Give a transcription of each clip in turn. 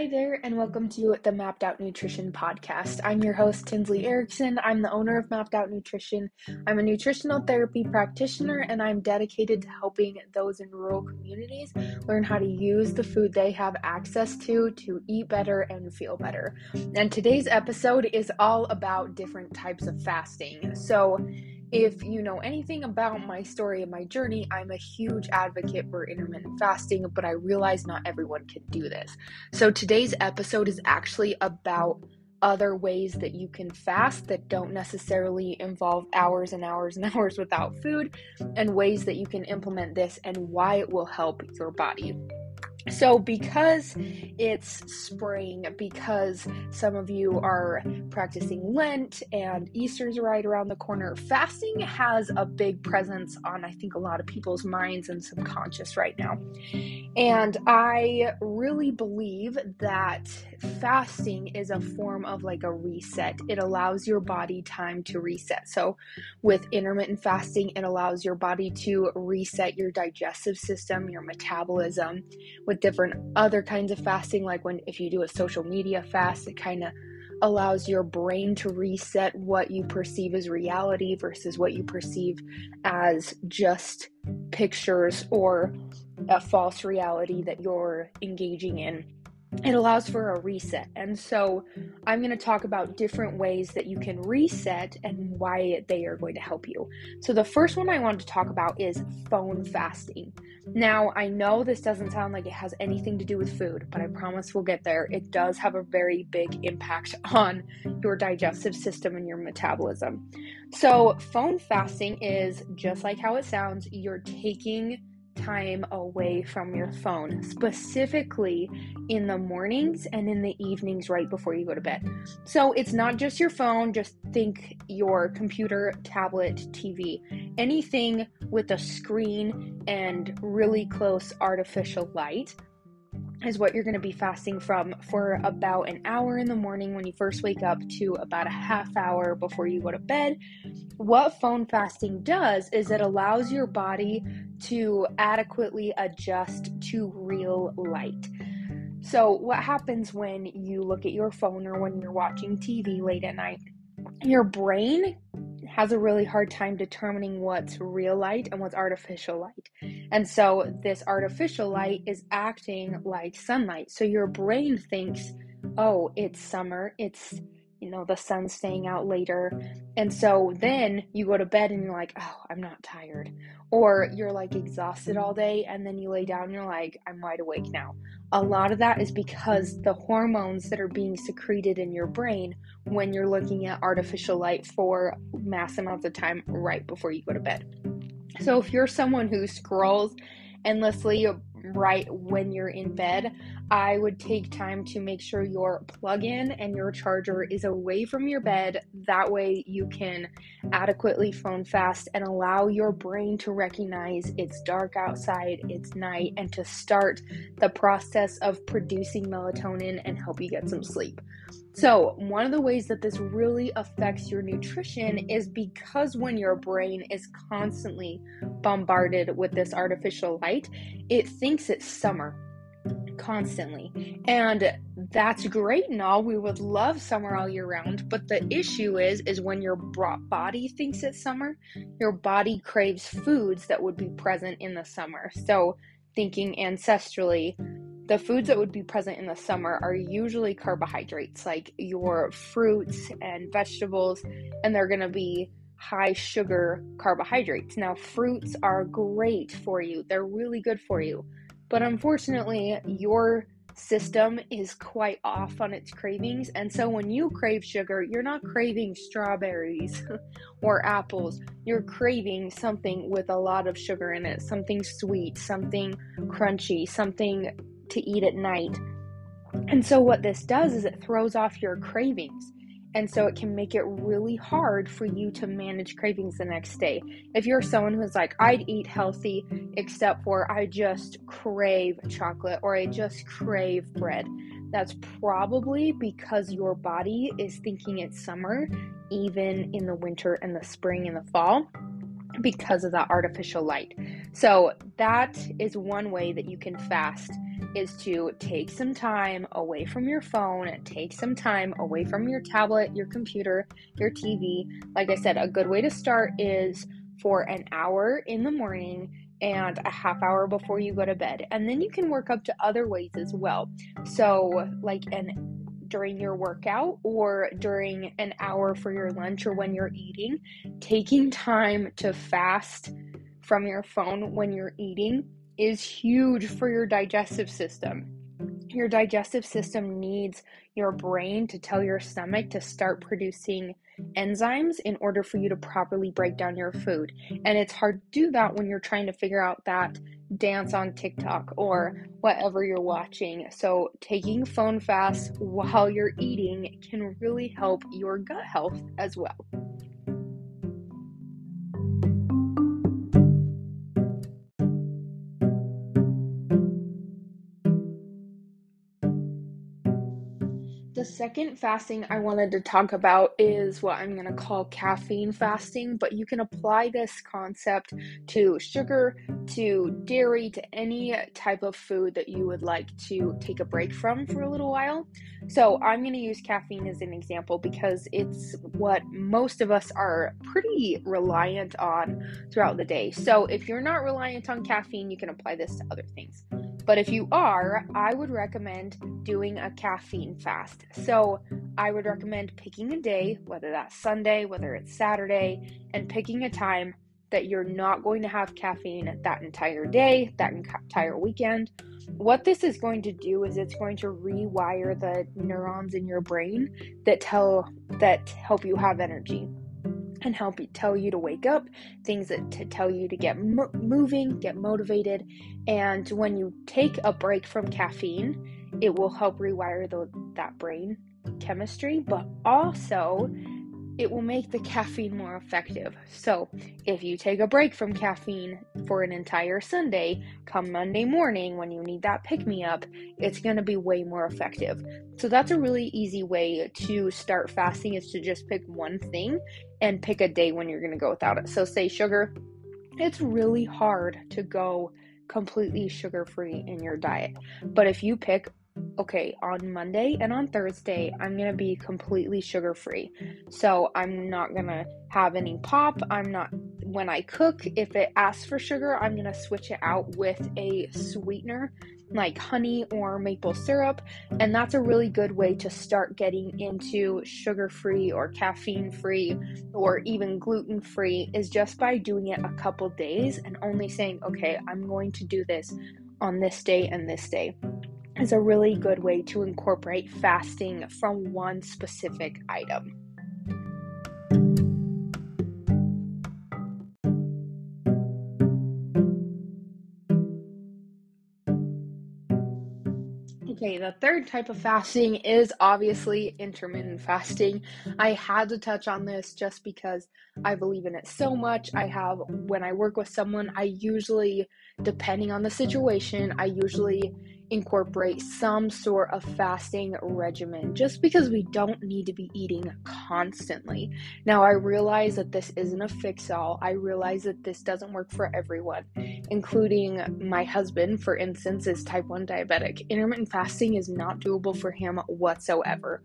Hi there, and welcome to the Mapped Out Nutrition Podcast. I'm your host, Tinsley Erickson. I'm the owner of Mapped Out Nutrition. I'm a nutritional therapy practitioner, and I'm dedicated to helping those in rural communities learn how to use the food they have access to to eat better and feel better. And today's episode is all about different types of fasting. So, if you know anything about my story and my journey, I'm a huge advocate for intermittent fasting, but I realize not everyone can do this. So today's episode is actually about other ways that you can fast that don't necessarily involve hours and hours and hours without food, and ways that you can implement this and why it will help your body. So, because it's spring, because some of you are practicing Lent and Easter's right around the corner, fasting has a big presence on, I think, a lot of people's minds and subconscious right now. And I really believe that fasting is a form of like a reset. It allows your body time to reset. So, with intermittent fasting, it allows your body to reset your digestive system, your metabolism. With different other kinds of fasting, like when if you do a social media fast, it kind of allows your brain to reset what you perceive as reality versus what you perceive as just pictures or a false reality that you're engaging in it allows for a reset. And so I'm going to talk about different ways that you can reset and why they are going to help you. So the first one I want to talk about is phone fasting. Now, I know this doesn't sound like it has anything to do with food, but I promise we'll get there. It does have a very big impact on your digestive system and your metabolism. So, phone fasting is just like how it sounds, you're taking time away from your phone, specifically in the mornings and in the evenings right before you go to bed. So it's not just your phone, just think your computer, tablet, TV, anything with a screen and really close artificial light is what you're going to be fasting from for about an hour in the morning when you first wake up to about a half hour before you go to bed. What phone fasting does is it allows your body to adequately adjust to real light. So, what happens when you look at your phone or when you're watching TV late at night? Your brain has a really hard time determining what's real light and what's artificial light. And so this artificial light is acting like sunlight. So your brain thinks, oh, it's summer, it's know, the sun's staying out later. And so then you go to bed and you're like, oh, I'm not tired. Or you're like exhausted all day and then you lay down and you're like, I'm wide awake now. A lot of that is because the hormones that are being secreted in your brain when you're looking at artificial light for mass amounts of time right before you go to bed. So if you're someone who scrolls endlessly Mm-hmm. right when you're in bed, I would take time to make sure your plug in and your charger is away from your bed. That way, you can adequately phone fast and allow your brain to recognize it's dark outside, it's night, and to start the process of producing melatonin and help you get some sleep. So, one of the ways that this really affects your nutrition is because when your brain is constantly bombarded with this artificial light, it thinks it's summer constantly. And that's great and all. We would love summer all year round, but the issue is is when your body thinks it's summer, your body craves foods that would be present in the summer. So, thinking ancestrally, the foods that would be present in the summer are usually carbohydrates like your fruits and vegetables, and they're going to be high sugar carbohydrates. Now, fruits are great for you, they're really good for you, but unfortunately, your system is quite off on its cravings. And so when you crave sugar, you're not craving strawberries or apples. You're craving something with a lot of sugar in it, something sweet, something crunchy, something to eat at night. And so, what this does is it throws off your cravings. And so, it can make it really hard for you to manage cravings the next day. If you're someone who's like, I'd eat healthy, except for I just crave chocolate or I just crave bread, that's probably because your body is thinking it's summer, even in the winter and the spring and the fall because of that artificial light. So, that is one way that you can fast is to take some time away from your phone, take some time away from your tablet, your computer, your TV. Like I said, a good way to start is for an hour in the morning and a half hour before you go to bed. And then you can work up to other ways as well. So, like an during your workout or during an hour for your lunch or when you're eating, taking time to fast from your phone when you're eating is huge for your digestive system. Your digestive system needs your brain to tell your stomach to start producing enzymes in order for you to properly break down your food. And it's hard to do that when you're trying to figure out that dance on TikTok or whatever you're watching. So, taking phone fasts while you're eating can really help your gut health as well. The second fasting I wanted to talk about is what I'm going to call caffeine fasting, but you can apply this concept to sugar, to dairy, to any type of food that you would like to take a break from for a little while. So, I'm going to use caffeine as an example because it's what most of us are pretty reliant on throughout the day. So, if you're not reliant on caffeine, you can apply this to other things. But if you are, I would recommend doing a caffeine fast. So I would recommend picking a day, whether that's Sunday, whether it's Saturday, and picking a time that you're not going to have caffeine that entire day, that entire weekend. What this is going to do is it's going to rewire the neurons in your brain that tell that help you have energy and help tell you to wake up, things that to tell you to get mo- moving, get motivated. And when you take a break from caffeine, it will help rewire the, that brain chemistry, but also it will make the caffeine more effective. So, if you take a break from caffeine for an entire Sunday, come Monday morning when you need that pick me up, it's going to be way more effective. So, that's a really easy way to start fasting is to just pick one thing and pick a day when you're going to go without it. So, say sugar, it's really hard to go completely sugar free in your diet. But if you pick okay, on Monday and on Thursday, I'm gonna be completely sugar free. So I'm not gonna have any pop. I'm not, when I cook, if it asks for sugar, I'm gonna switch it out with a sweetener like honey or maple syrup. And that's a really good way to start getting into sugar free or caffeine free or even gluten free, is just by doing it a couple days and only saying, okay, I'm going to do this on this day and this day is a really good way to incorporate fasting from one specific item. Okay, the third type of fasting is obviously intermittent fasting. I had to touch on this just because I believe in it so much. I have, when I work with someone, I usually, depending on the situation, I usually incorporate some sort of fasting regimen just because we don't need to be eating constantly. Now, I realize that this isn't a fix all. I realize that this doesn't work for everyone, including my husband, for instance, is type 1 diabetic. Intermittent fasting is not doable for him whatsoever.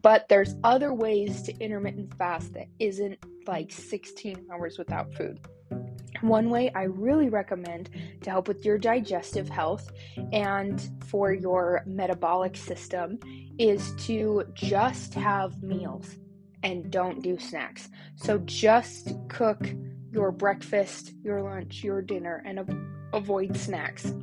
But there's other ways to intermittent fast that isn't like 16 hours without food. One way I really recommend to help with your digestive health and for your metabolic system is to just have meals and don't do snacks. So just cook your breakfast, your lunch, your dinner, and avoid snacks.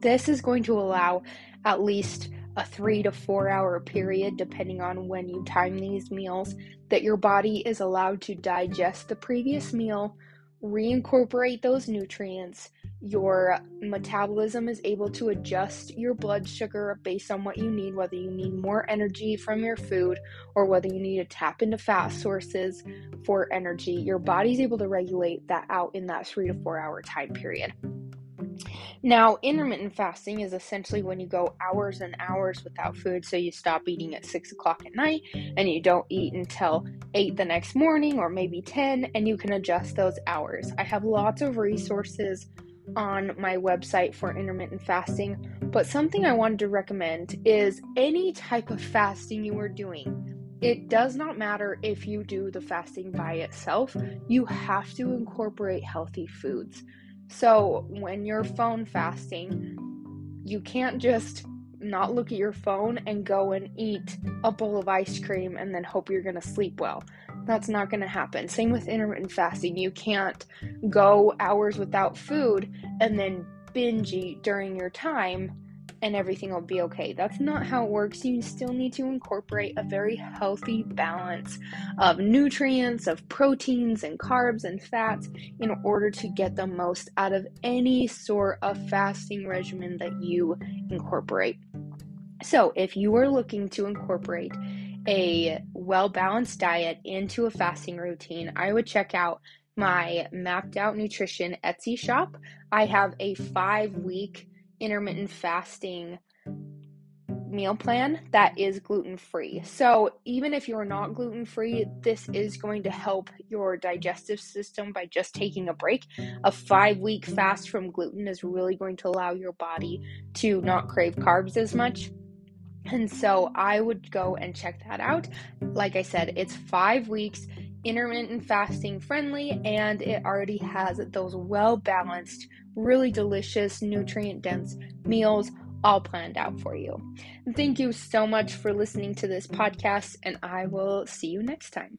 This is going to allow at least a three to four hour period, depending on when you time these meals, that your body is allowed to digest the previous meal reincorporate those nutrients. Your metabolism is able to adjust your blood sugar based on what you need, whether you need more energy from your food or whether you need to tap into fat sources for energy. Your body's able to regulate that out in that three to four hour time period. Now, mm. intermittent fasting is essentially when you go hours and hours without food. So you stop eating at six o'clock at night and you don't eat until eight the next morning or maybe 10, and you can adjust those hours. I have lots of resources on my website for intermittent fasting, but something I wanted to recommend is any type of fasting you are doing. It does not matter if you do the fasting by itself, you have to incorporate healthy foods. So, when you're phone fasting, you can't just not look at your phone and go and eat a bowl of ice cream and then hope you're going to sleep well. That's not going to happen. Same with intermittent fasting. You can't go hours without food and then binge eat during your time and everything will be okay. That's not how it works. You still need to incorporate a very healthy balance of nutrients, of proteins and carbs and fats in order to get the most out of any sort of fasting regimen that you incorporate. So, if you are looking to incorporate a well balanced diet into a fasting routine, I would check out my mapped out nutrition Etsy shop. I have a five week intermittent fasting meal plan that is gluten free. So, even if you're not gluten free, this is going to help your digestive system by just taking a break. A five week fast from gluten is really going to allow your body to not crave carbs as much. And so I would go and check that out. Like I said, it's five weeks, intermittent fasting friendly, and it already has those well balanced, really delicious, nutrient dense meals all planned out for you. Thank you so much for listening to this podcast, and I will see you next time.